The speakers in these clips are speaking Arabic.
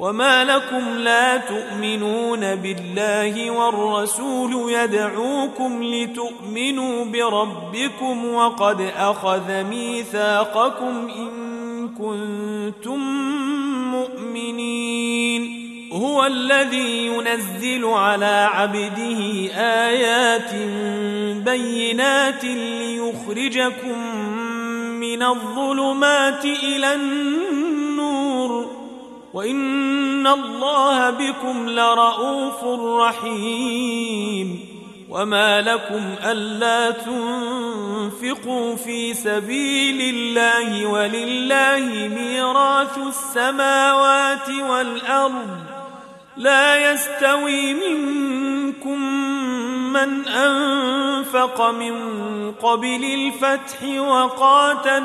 وما لكم لا تؤمنون بالله والرسول يدعوكم لتؤمنوا بربكم وقد أخذ ميثاقكم إن كنتم مؤمنين. هو الذي ينزل على عبده آيات بينات ليخرجكم من الظلمات إلى النور وإن الله بكم لرؤوف رحيم وما لكم ألا تنفقوا في سبيل الله ولله ميراث السماوات والأرض لا يستوي منكم من أنفق من قبل الفتح وقاتل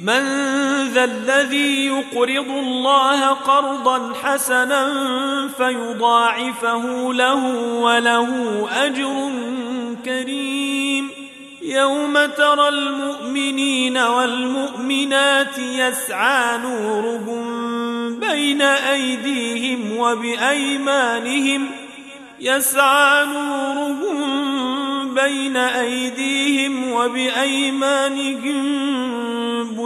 من ذا الذي يقرض الله قرضا حسنا فيضاعفه له وله أجر كريم. يوم ترى المؤمنين والمؤمنات يسعى نورهم بين أيديهم وبأيمانهم. يسعى نورهم بين أيديهم وبأيمانهم.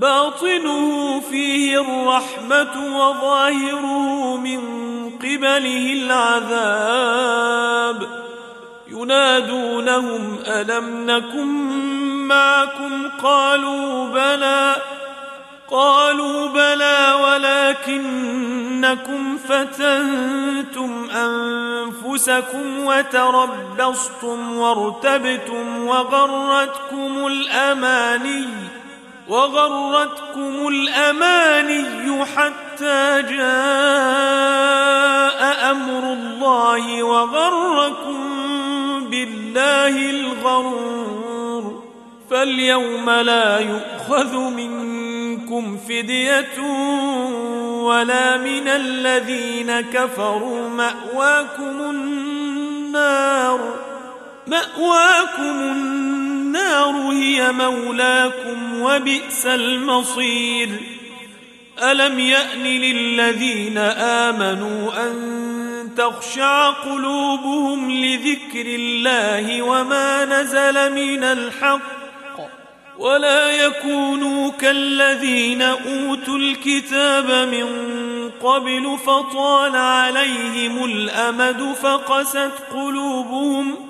باطنه فيه الرحمة وظاهره من قبله العذاب. ينادونهم ألم نكن معكم؟ قالوا بلى. قالوا بلى ولكنكم فتنتم أنفسكم وتربصتم وارتبتم وغرتكم الأماني. وغرتكم الأماني حتى جاء أمر الله وغركم بالله الغرور فاليوم لا يؤخذ منكم فدية ولا من الذين كفروا مأواكم النار مأواكم النار هي مولاكم وبئس المصير. ألم يأن للذين آمنوا أن تخشع قلوبهم لذكر الله وما نزل من الحق ولا يكونوا كالذين أوتوا الكتاب من قبل فطال عليهم الأمد فقست قلوبهم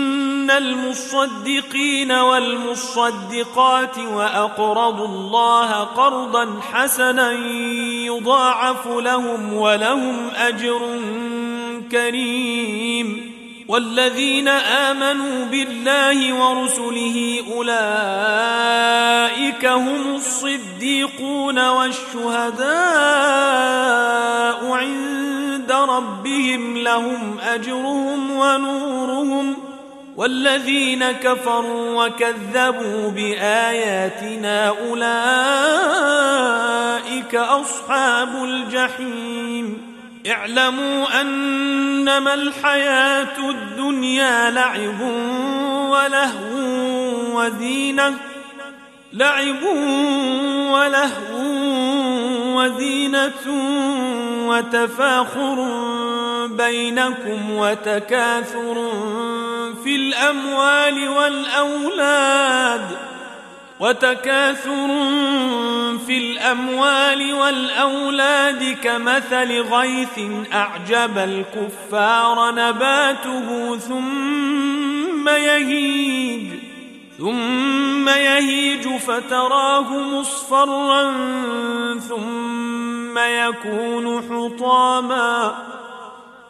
ان المصدقين والمصدقات وأقرضوا الله قرضا حسنا يضاعف لهم ولهم أجر كريم. والذين آمنوا بالله ورسله أولئك هم الصديقون والشهداء عند ربهم لهم أجرهم ونورهم. والذين كفروا وكذبوا بآياتنا أولئك أصحاب الجحيم. اعلموا أنما الحياة الدنيا لعب ولهو وزينة. لعب ولهو وزينة وتفاخر بينكم وتكاثر في الأموال والأولاد وتكاثر في الأموال والأولاد كمثل غيث أعجب الكفار نباته ثم يهيج ثم يهيج فتراه مصفرا ثم يكون حطاما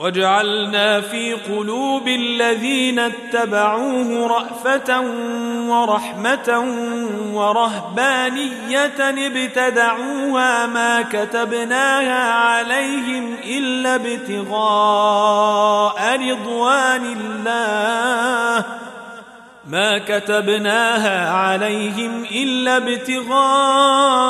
وجعلنا في قلوب الذين اتبعوه رأفة ورحمة ورهبانية ابتدعوها ما كتبناها عليهم إلا ابتغاء رضوان الله. ما كتبناها عليهم إلا ابتغاء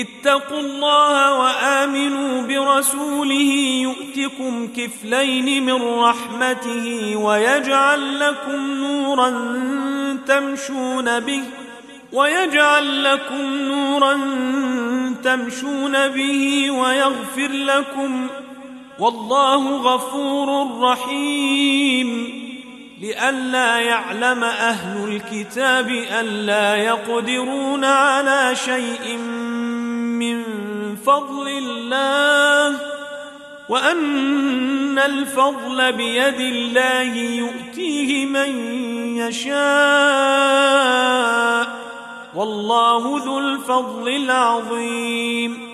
اتقوا الله وآمنوا برسوله يؤتكم كفلين من رحمته ويجعل لكم نورا تمشون به ويجعل لكم نورا تمشون به ويغفر لكم والله غفور رحيم لئلا يعلم أهل الكتاب ألا يقدرون على شيء من فضل الله وأن الفضل بيد الله يؤتيه من يشاء. والله ذو الفضل العظيم.